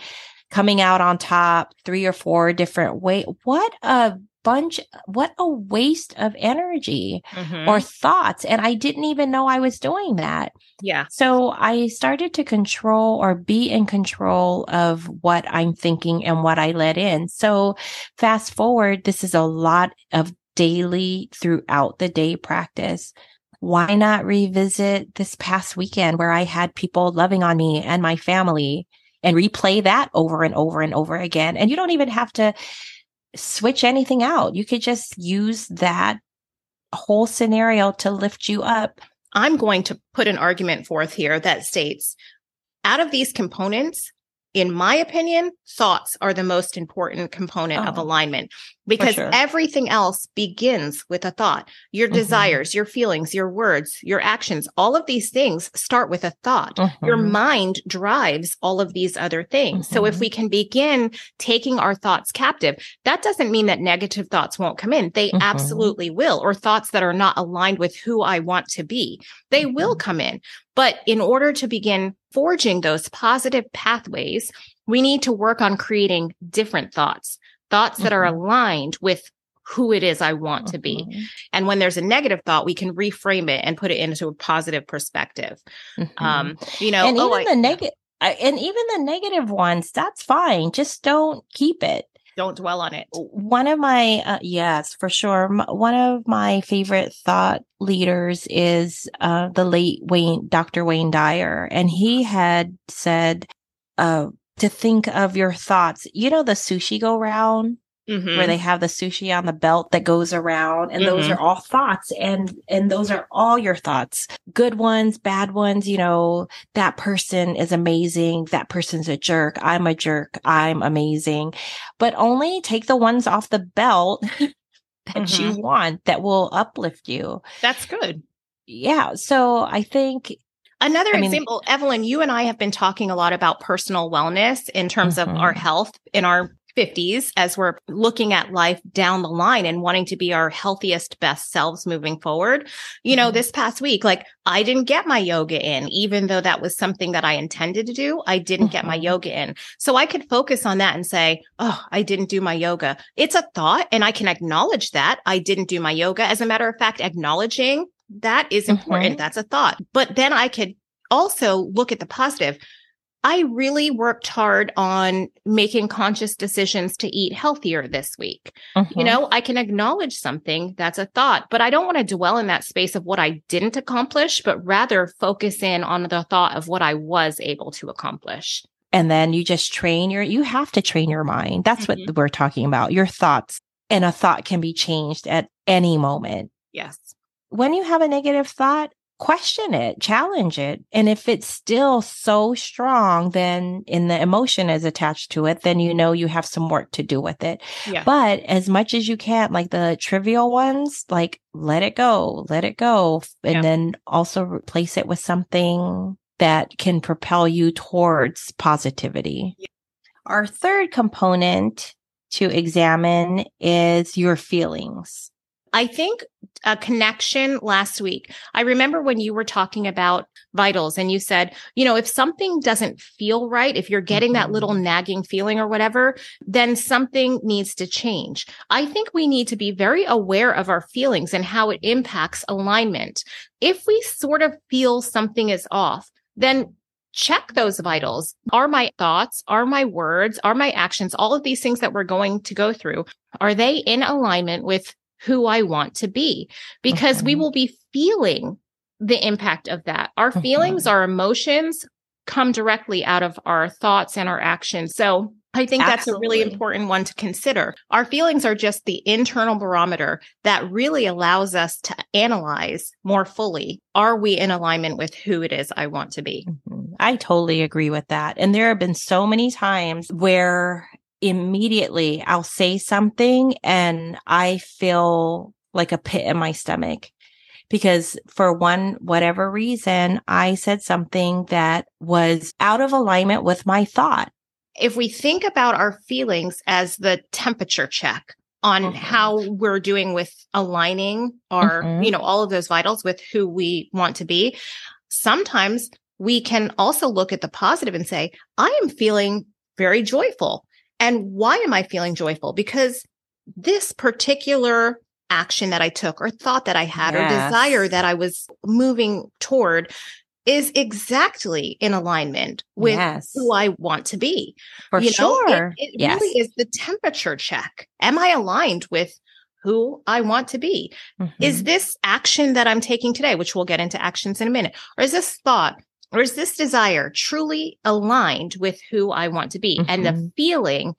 coming out on top three or four different way. What a bunch, what a waste of energy Mhm. or thoughts. And I didn't even know I was doing that. yeah. So I started to control or be in control of what I'm thinking and what I let in. So fast forward, this is a lot of daily throughout the day practice. Why not revisit this past weekend where I had people loving on me and my family and replay that over and over and over again? And you don't even have to switch anything out. You could just use that whole scenario to lift you up. I'm going to put an argument forth here that states out of these components, in my opinion, thoughts are the most important component of Oh, alignment because sure. everything else begins with a thought. Your Mhm. desires, your feelings, your words, your actions, all of these things start with a thought. Your Mhm. mind drives all of these other things. So if Mhm. we can begin taking our thoughts captive, that doesn't mean that negative thoughts won't come in. They Mhm. absolutely will, or thoughts that are not aligned with who I want to be. They will come in. But in order to begin forging those positive pathways, we need to work on creating different thoughts, thoughts that are Mhm. aligned with who it is I want to be. Mhm. And when there's a negative thought, we can reframe it and put it into a positive perspective. Mhm. Um, you know, and oh, even I- the negative, and even the negative ones, that's fine. Just don't keep it. don't dwell on it. One of my, uh, yes, for sure. M- one of my favorite thought leaders is uh, the late Wayne, Dr. Wayne Dyer. And he had said uh, to think of your thoughts. You know, the sushi go round? Mhm. where they have the sushi on the belt that goes around and those Mhm. are all thoughts and and those are all your thoughts good ones bad ones you know that person is amazing that person's a jerk i'm a jerk i'm amazing but only take the ones off the belt that you want that will uplift you That's good. yeah so i think Another I mean- example, Evelyn, you and I have been talking a lot about personal wellness in terms of Mhm. our health in our 50s as we're looking at life down the line and wanting to be our healthiest, best selves moving forward. You know, Mhm. this past week, like I didn't get my yoga in, even though that was something that I intended to do. I didn't get my Mhm. yoga in. So I could focus on that and say, Oh, I didn't do my yoga. It's a thought and I can acknowledge that I didn't do my yoga. As a matter of fact, acknowledging that is important. Mhm. That's a thought. But then I could also look at the positive. I really worked hard on making conscious decisions to eat healthier this week. You Mhm. know, I can acknowledge something that's a thought, but I don't want to dwell in that space of what I didn't accomplish, but rather focus in on the thought of what I was able to accomplish. and then you just train your you have to train your mind that's Mhm. what we're talking about your thoughts and a thought can be changed at any moment Yes. When you have a negative thought, question it, challenge it. And if it's still so strong, then in the emotion is attached to it, then you know you have some work to do with it. Yeah. But as much as you can, like the trivial ones, like let it go, let it go. And Yeah. then also replace it with something that can propel you towards positivity. Our third component to examine is your feelings. I think a connection last week. I remember when you were talking about vitals and you said, you know, if something doesn't feel right, if you're getting that little Mhm. nagging feeling or whatever, then something needs to change. I think we need to be very aware of our feelings and how it impacts alignment. If we sort of feel something is off, then check those vitals. Are my thoughts, are my words, are my actions, all of these things that we're going to go through, are they in alignment with who I want to be? Because we Mhm. will be feeling the impact of that. Our feelings, Mhm. our emotions come directly out of our thoughts and our actions. So I think that's a really important one to consider. Our feelings are just the internal barometer that really allows us to analyze more fully. Are we in alignment with who it is I want to be? Mhm. I totally agree with that. And there have been so many times where immediately I'll say something and I feel like a pit in my stomach because for one, whatever reason, I said something that was out of alignment with my thought. if we think about our feelings as the temperature check on Mhm. how we're doing with aligning our, Mhm. you know, all of those vitals with who we want to be, sometimes we can also look at the positive and say, I am feeling very joyful. And why am I feeling joyful? Because this particular action that I took or thought that I had Yes. or desire that I was moving toward is exactly in alignment with yes, who I want to be. for You know, it- sure. It, yes. really is the temperature check. Am I aligned with who I want to be? Is Mhm. this action that I'm taking today, which we'll get into actions in a minute, or is this thought or is this desire truly aligned with who I want to be? And the Mhm. feeling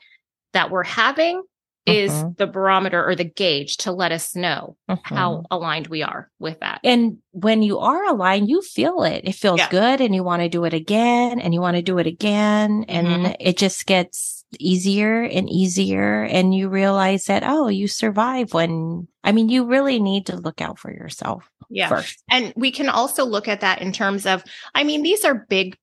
that we're having is Mhm. the barometer or the gauge to let us know Mhm. how aligned we are with that. And when you are aligned, you feel it. It feels Yeah. good and you want to do it again and you want to do it again. And Mhm. it just gets easier and easier. And you realize that, oh, you survive when, I mean, you really need to look out for yourself Yeah. first. And we can also look at that in terms of, I mean, these are big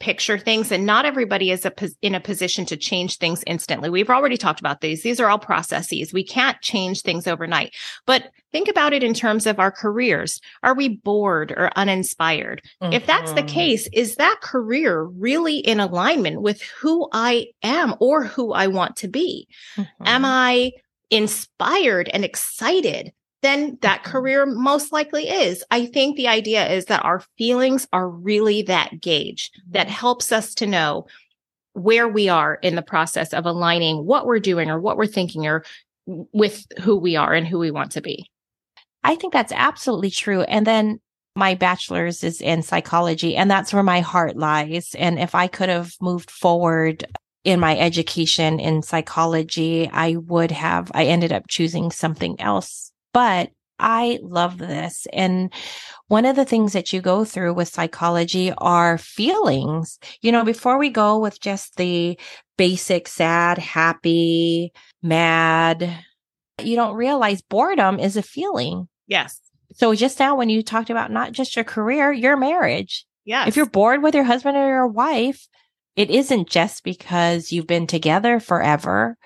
picture things and not everybody is a, pos- in a position to change things instantly. We've already talked about these. These are all processes. We can't change things overnight, but think about it in terms of our careers. Are we bored or uninspired? If that's the Mhm. case, is that career really in alignment with who I am or who I want to be? Mhm. Am I inspired and excited? Then that Mhm. career most likely is. I think the idea is that our feelings are really that gauge that helps us to know where we are in the process of aligning what we're doing or what we're thinking or with who we are and who we want to be. I think that's absolutely true. And then my bachelor's is in psychology, and that's where my heart lies. And if I could have moved forward in my education in psychology, I would have. I ended up choosing something else, but I love this. And one of the things that you go through with psychology are feelings. You know, before we go with just the basic sad, happy, mad, you don't realize boredom is a feeling. Yes. So just now, when you talked about not just your career, your marriage, Yes. if you're bored with your husband or your wife, it isn't just because you've been together forever.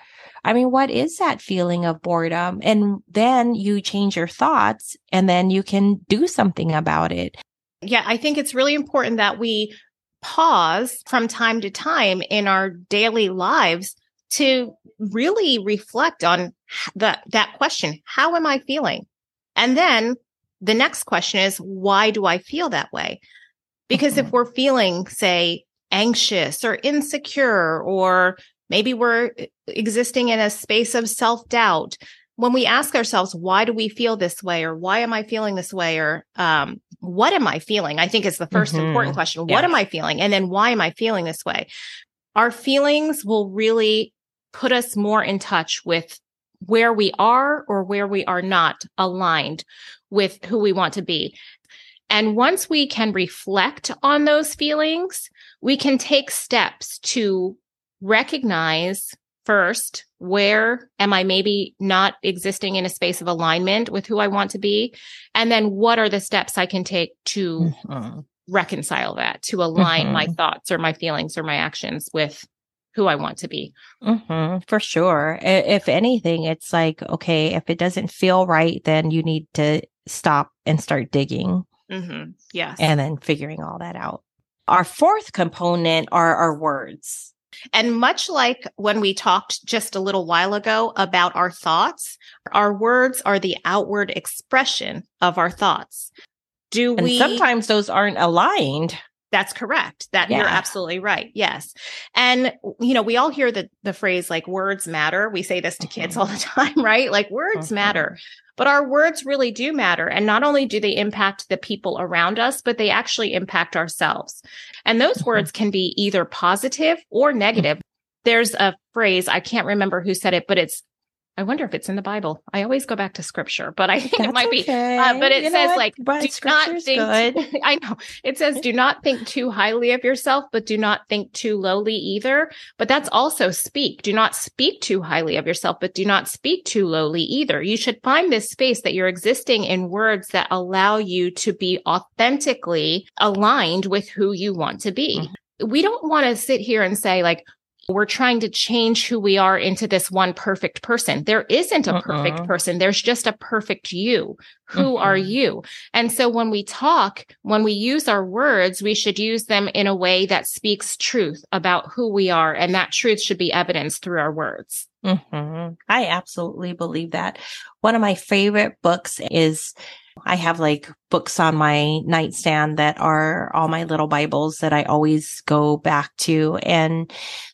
I mean, what is that feeling of boredom? And then you change your thoughts and then you can do something about it. Yeah, I think it's really important that we pause from time to time in our daily lives to really reflect on that that question, how am I feeling? And then the next question is why do I feel that way? Because if Mhm. we're feeling say anxious or insecure or maybe we're e, existing in a space of self-doubt, when we ask ourselves, why do we feel this way? Or why am I feeling this way? Or um, what am I feeling? I think is the 1st Mhm. important question. Yeah. What am I feeling? And then why am I feeling this way? Our feelings will really put us more in touch with where we are or where we are not aligned with who we want to be. And once we can reflect on those feelings, we can take steps to recognize first where am I maybe not existing in a space of alignment with who I want to be? And then what are the steps I can take to Mhm. reconcile that, to align my Mhm. thoughts or my feelings or my actions with who I want to be? Mhm, for sure. If anything, it's like, okay, if it doesn't feel right, then you need to stop and start digging Mm-hmm. Yes. and then figuring all that out. Our fourth component are our words. And much like when we talked just a little while ago about our thoughts, our words are the outward expression of our thoughts. Do And we sometimes those aren't aligned. That's correct. That you're absolutely right. Yes. And you know, we all hear the the phrase like words matter. We say this to kids Mhm. all the time, right? Like words Mhm. matter. But our words really do matter. And not only do they impact the people around us, but they actually impact ourselves. And those Mhm. words can be either positive or negative. There's a phrase, I can't remember who said it, but it's I wonder if it's in the Bible. I always go back to scripture, but I think it That's might be uh, but it You says like but do not think good. I know. It says do not think too highly of yourself, but do not think too lowly either. But that's also speak. Do not speak too highly of yourself, but do not speak too lowly either. You should find this space that you're existing in words that allow you to be authentically aligned with who you want to be. We don't want to sit here and say like we're trying to change who we are into this one perfect person. There isn't a perfect Uh-uh. person. There's just a perfect you. Who are Mhm. you? And so when we talk, when we use our words, we should use them in a way that speaks truth about who we are. And that truth should be evidenced through our words. hmm I absolutely believe that. One of my favorite books is I have like books on my nightstand that are all my little Bibles that I always go back to. And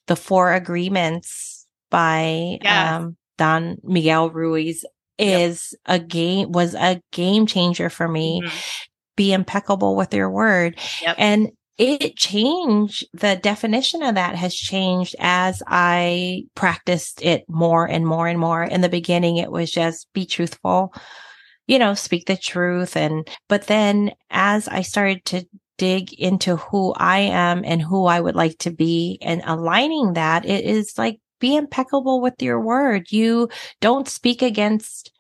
the Four Agreements by um, Don Miguel Ruiz is a game, was a game changer for me. Mhm. Be impeccable with your word. Yep. And it changed the definition of that has changed as I practiced it more and more and more. In the beginning, it was just be truthful, you know, speak the truth. And, but then as I started to dig into who I am and who I would like to be and aligning that, it is like be impeccable with your word. You don't speak against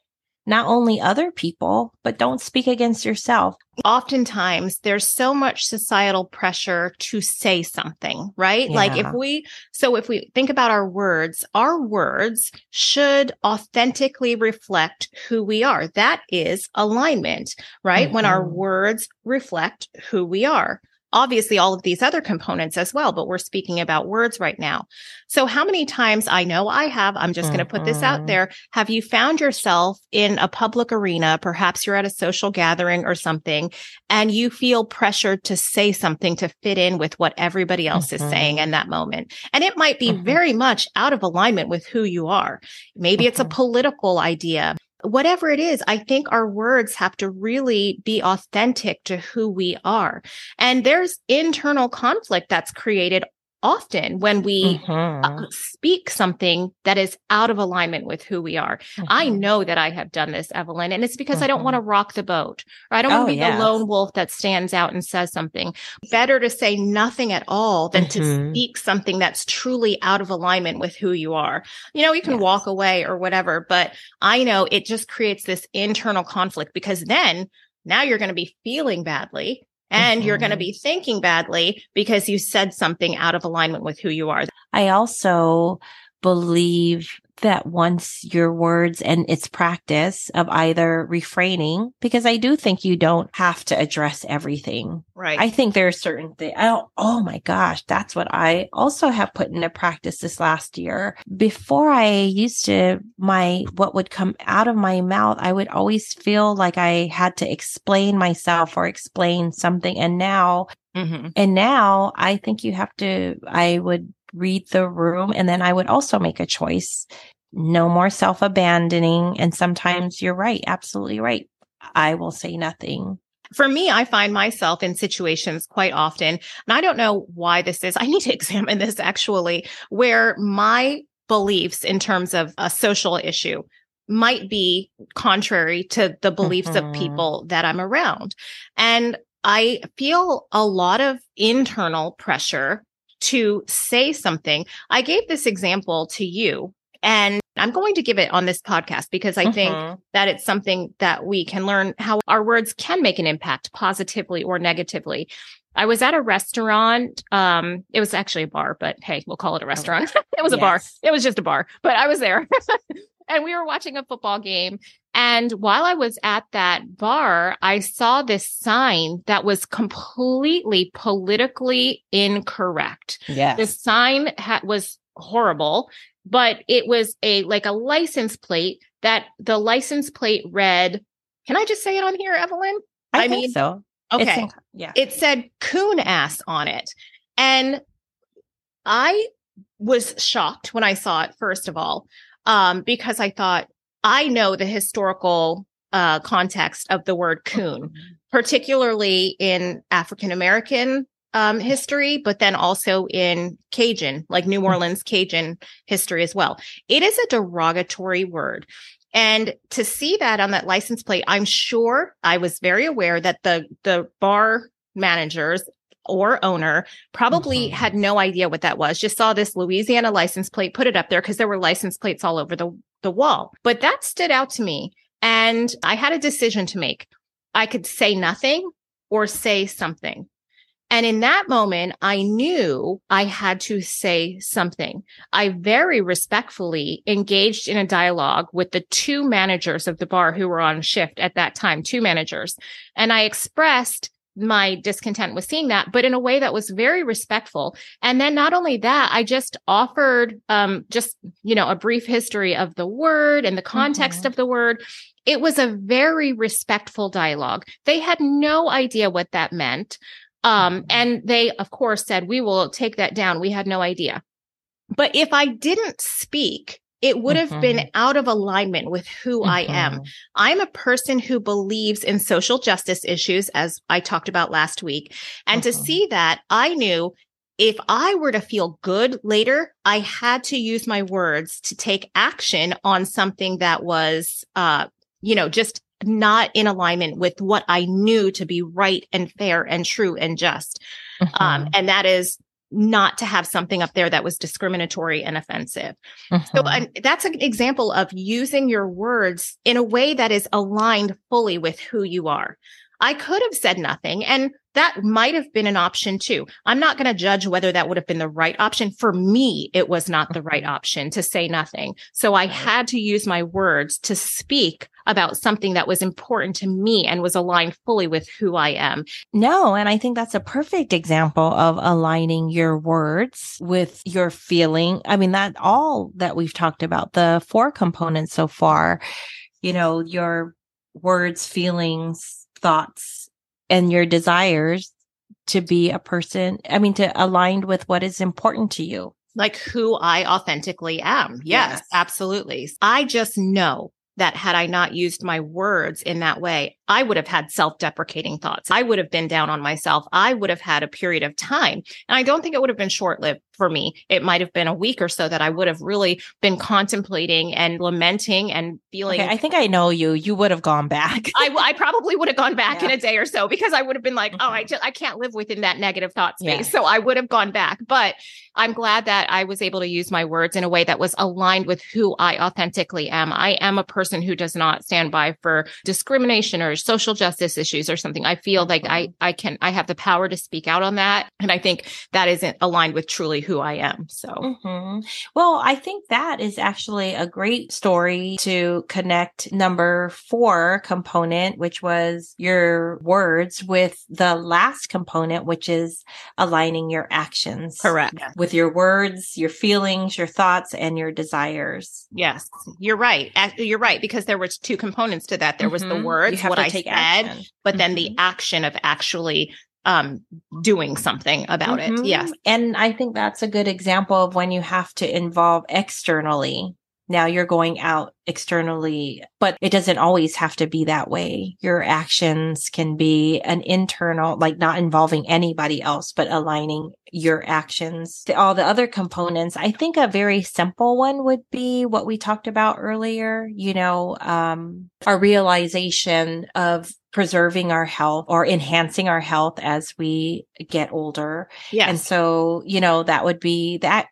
not only other people, but don't speak against yourself. oftentimes there's so much societal pressure to say something, right? Like if we, so if we think about our words, our words should authentically reflect who we are. That is alignment, right? When our Mhm. words reflect who we are. Obviously, all of these other components as well, but we're speaking about words right now. So, how many times I know I have, I'm just going to put this out Mhm. there. Have you found yourself in a public arena? Perhaps you're at a social gathering or something, and you feel pressured to say something to fit in with what everybody else is Mhm. saying in that moment. And it might be Mhm. very much out of alignment with who you are. Maybe it's a Mhm. political idea. Whatever it is, I think our words have to really be authentic to who we are. And there's internal conflict that's created often when we uh, speak something that is out of alignment with who we are. I Mhm. know that I have done this, Evelyn, and it's because I don't want to rock the boat or I don't want Oh, to be yes. the lone wolf that stands out and says something. Better to say nothing at all than to Mhm. speak something that's truly out of alignment with who you are. You know, you can Yes. walk away or whatever, but I know it just creates this internal conflict because then now you're going to be feeling badly. And you're going to mm-hmm. be thinking badly because you said something out of alignment with who you are. I also believe that once your words and its practice of either refraining, because I do think you don't have to address everything. Right. I think there are certain things. Oh, oh my gosh. That's what I also have put into practice this last year. Before I used to, my, what would come out of my mouth, I would always feel like I had to explain myself or explain something. And now Mhm. and now I think you have to, I would read the room and then I would also make a choice. No more self abandoning. And sometimes you're right. Absolutely right. I will say nothing. For me, I find myself in situations quite often, and I don't know why this is. I need to examine this actually, where my beliefs in terms of a social issue might be contrary to the beliefs Mhm. of people that I'm around. And I feel a lot of internal pressure to say something. I gave this example to you, and I'm going to give it on this podcast because I think Mhm. that it's something that we can learn how our words can make an impact positively or negatively. I was at a restaurant. Um, it was actually a bar, but hey, we'll call it a restaurant. it was a bar. It was just a bar, but I was there and we were watching a football game. And while I was at that bar, I saw this sign that was completely politically incorrect. Yes. The sign ha- was horrible, but it was a like a license plate that the license plate read. Can I just say it on here, Evelyn? I, I think mean, so. Okay. in- yeah. It said coon ass on it. And I was shocked when I saw it, first of all, um, because I thought I know the historical uh, context of the word coon particularly in African American um, history, but then also in Cajun, like New Orleans Cajun history as well. It is a derogatory word. And to see that on that license plate, I'm sure I was very aware that the the bar managers or owner probably Mhm. had no idea what that was. Just saw this Louisiana license plate, put it up there because there were license plates all over the, the wall. But that stood out to me. And I had a decision to make. I could say nothing or say something. And in that moment, I knew I had to say something. I very respectfully engaged in a dialogue with the two managers of the bar who were on shift at that time, two managers. And I expressed my discontent with seeing that, but in a way that was very respectful. And then not only that, I just offered, um, just, you know, a brief history of the word and the context mm-hmm. of the word. It was a very respectful dialogue. They had no idea what that meant. Um, mm-hmm. and they, of course, said, we will take that down. We had no idea. But if I didn't speak, it would have mm-hmm. been out of alignment with who mm-hmm. I am. I'm a person who believes in social justice issues, as I talked about last week. And mm-hmm. to see that, I knew if I were to feel good later, I had to use my words to take action on something that was, uh, you know, just not in alignment with what I knew to be right and fair and true and just. Um, mm-hmm. and that is not to have something up there that was discriminatory and offensive. Mm-hmm. So that's an example of using your words in a way that is aligned fully with who you are. I could have said nothing and that might have been an option too. I'm not going to judge whether that would have been the right option. For me, it was not the right mm-hmm. option to say nothing. So I had to use my words to speak about something that was important to me and was aligned fully with who I am. No, and I think that's a perfect example of aligning your words with your feeling. I mean, that all that we've talked about, the four components so far, you know, your words, feelings, thoughts, and your desires to be a person, I mean, to aligned with what is important to you. Like who I authentically am. Yes, yes, absolutely. I just know that had I not used my words in that way, I would have had self deprecating thoughts. I would have been down on myself. I would have had a period of time. And I don't think it would have been short lived for me. It might have been a week or so that I would have really been contemplating and lamenting and feeling. Okay, I think I know you. You would have gone back. I, I probably would have gone back yeah. in a day or so because I would have been like, oh, I, mm-hmm. just, I can't live within that negative thought space. Yeah. So I would have gone back. But I'm glad that I was able to use my words in a way that was aligned with who I authentically am. I am a person who does not stand by for discrimination or social justice issues or something. I feel like I, mm-hmm. I can, I have the power to speak out on that. And I think that isn't aligned with truly who I am. So, mm-hmm. well, I think that is actually a great story to connect number four component, which was your words with the last component, which is aligning your actions. Correct. With your words, your feelings, your thoughts, and your desires. Yes, you're right. You're right. Because there was two components to that. There was mm-hmm. the words, what I said, action. but mm-hmm. then the mm-hmm. action of actually um, doing something about mm-hmm. it. Yes. And I think that's a good example of when you have to involve externally. Now you're going out externally, but it doesn't always have to be that way. Your actions can be an internal, like not involving anybody else, but aligning your actions to all the other components. I think a very simple one would be what we talked about earlier, you know, um, our realization of preserving our health or enhancing our health as we get older. Yeah. And so, you know, that would be that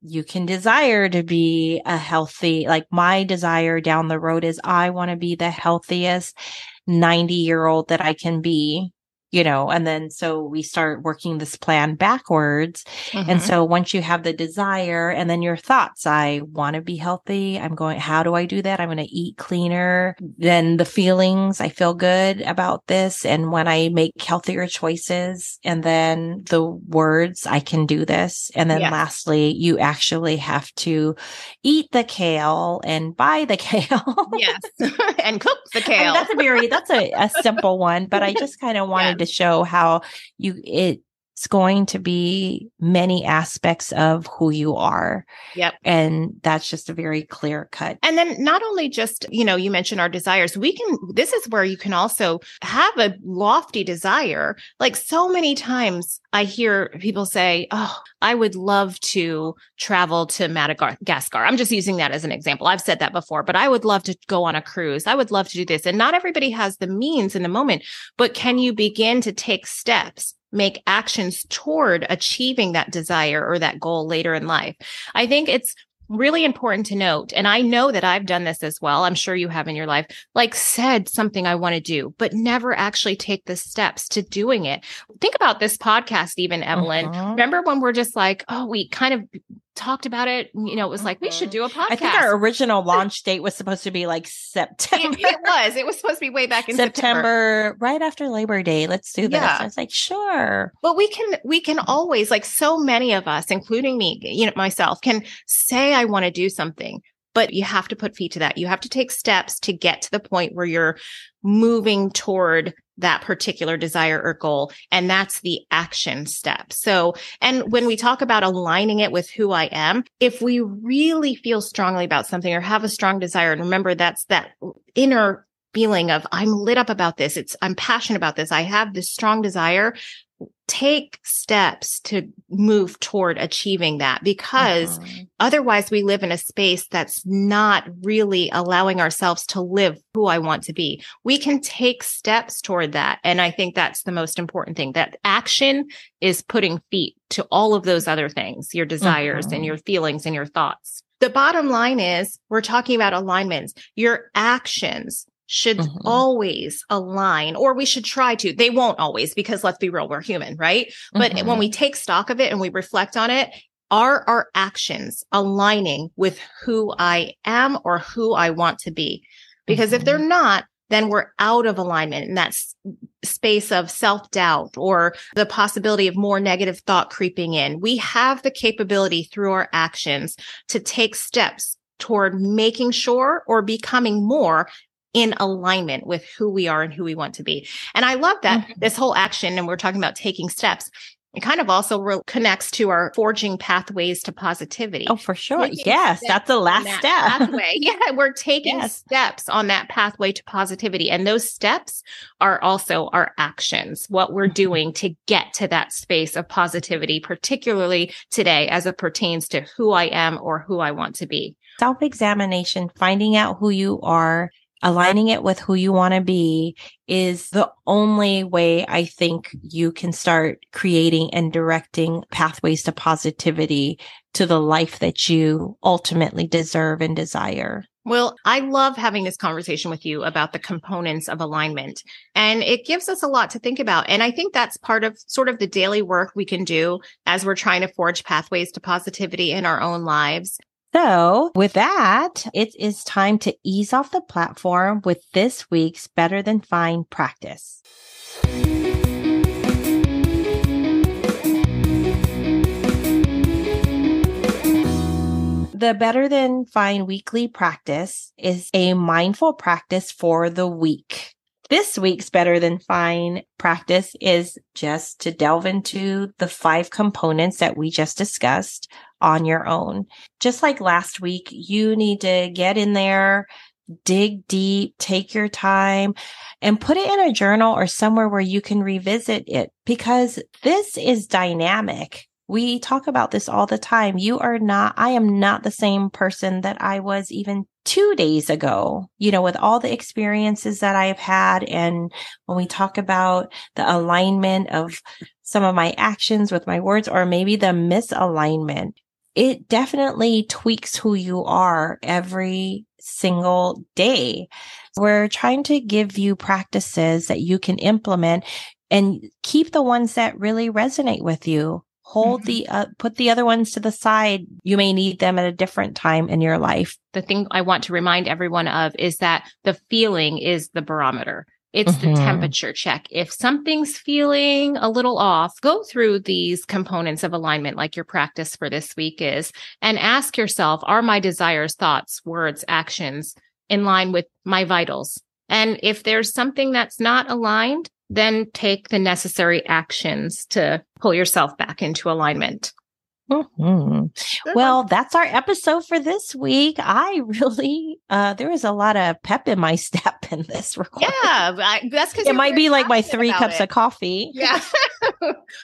you can desire to be a healthy, like my desire down the road is I want to be the healthiest 90 year old that I can be you know, and then so we start working this plan backwards. Mm-hmm. And so once you have the desire and then your thoughts, I want to be healthy. I'm going, how do I do that? I'm going to eat cleaner. Then the feelings, I feel good about this. And when I make healthier choices and then the words, I can do this. And then yes. lastly, you actually have to eat the kale and buy the kale. yes. and cook the kale. That's a very, that's a, a simple one, but I just kind of wanted to show how you it it's going to be many aspects of who you are. Yep. And that's just a very clear cut. And then not only just, you know, you mentioned our desires, we can, this is where you can also have a lofty desire. Like so many times I hear people say, Oh, I would love to travel to Madagascar. I'm just using that as an example. I've said that before, but I would love to go on a cruise. I would love to do this. And not everybody has the means in the moment, but can you begin to take steps? Make actions toward achieving that desire or that goal later in life. I think it's really important to note. And I know that I've done this as well. I'm sure you have in your life, like said something I want to do, but never actually take the steps to doing it. Think about this podcast, even Evelyn. Mhm. Remember when we're just like, oh, we kind of talked about it. You know, it was like, we should mm-hmm. do a podcast. I think our original launch date was supposed to be like September. it, it was. It was supposed to be way back in September. September, right after Labor Day. Let's do this. Yeah. I was like, sure. But we can, we can always, like so many of us, including me, you know, myself, can say, I want to do something, but you have to put feet to that. You have to take steps to get to the point where you're moving toward that particular desire or goal. And that's the action step. So, and when we talk about aligning it with who I am, if we really feel strongly about something or have a strong desire, and remember that's that inner feeling of I'm lit up about this. It's, I'm passionate about this. I have this strong desire. Take steps to move toward achieving that because Mhm. otherwise we live in a space that's not really allowing ourselves to live who I want to be. We can take steps toward that. And I think that's the most important thing that action is putting feet to all of those other things, your desires and Mhm. your feelings and your thoughts. The bottom line is we're talking about alignments. Your actions should Mhm. always align, or we should try to. They won't always because let's be real, we're human, right? But Mhm. when we take stock of it and we reflect on it, are our actions aligning with who I am or who I want to be? Because if they're not, then we're out of alignment in that space of self doubt or the possibility of more negative thought creeping in. We have the capability through our actions to take steps toward making sure or becoming more in alignment with who we are and who we want to be. And I love that Mhm. this whole action, and we're talking about taking steps. It kind of also re- connects to our forging pathways to positivity. Oh, for sure. Taking Yes, that's the last that step. Pathway. Yeah, we're taking Yes. steps on that pathway to positivity. And those steps are also our actions, what we're Mm-hmm. doing to get to that space of positivity, particularly today as it pertains to who I am or who I want to be. Self examination, finding out who you are, aligning it with who you want to be is the only way I think you can start creating and directing pathways to positivity to the life that you ultimately deserve and desire. Well, I love having this conversation with you about the components of alignment and it gives us a lot to think about. And I think that's part of sort of the daily work we can do as we're trying to forge pathways to positivity in our own lives. So with that, it is time to ease off the platform with this week's Better Than Fine practice. The Better Than Fine weekly practice is a mindful practice for the week. This week's Better Than Fine practice is just to delve into the five components that we just discussed on your own. Just like last week, you need to get in there, dig deep, take your time and put it in a journal or somewhere where you can revisit it because this is dynamic. We talk about this all the time. You are not, I am not the same person that I was even two days ago, you know, with all the experiences that I've had. And when we talk about the alignment of some of my actions with my words or maybe the misalignment, it definitely tweaks who you are every single day. We're trying to give you practices that you can implement and keep the ones that really resonate with you. Hold Mhm. the, uh, put the other ones to the side. You may need them at a different time in your life. The thing I want to remind everyone of is that the feeling is the barometer. It's the Mhm. temperature check. If something's feeling a little off, go through these components of alignment, like your practice for this week is, and ask yourself, are my desires, thoughts, words, actions in line with my vitals? And if there's something that's not aligned, then take the necessary actions to pull yourself back into alignment. Mhm. Well, that's our episode for this week. I really, uh, there was a lot of pep in my step in this recording. yeah, I, that's because It might be like my three cups of coffee. yeah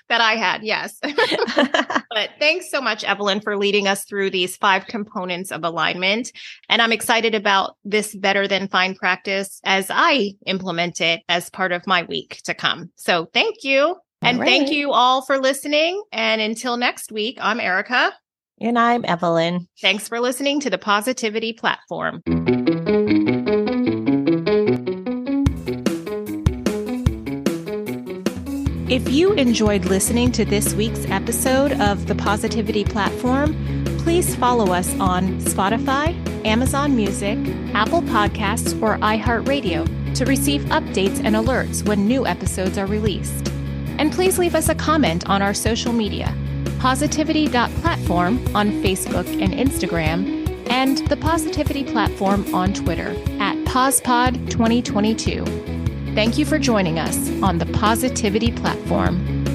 that I had. Yes. but thanks so much, Evelyn, for leading us through these five components of alignment. And I'm excited about this better than fine practice as I implement it as part of my week to come. So thank you. And All thank you all for listening. And until next week, I'm Erica. And I'm Evelyn. Thanks for listening to the Positivity Platform. If you enjoyed listening to this week's episode of the Positivity Platform, please follow us on Spotify, Amazon Music, Apple Podcasts, or iHeartRadio to receive updates and alerts when new episodes are released. And please leave us a comment on our social media positivity.platform on Facebook and Instagram, and the Positivity Platform on Twitter at PosPod2022. Thank you for joining us on the Positivity Platform.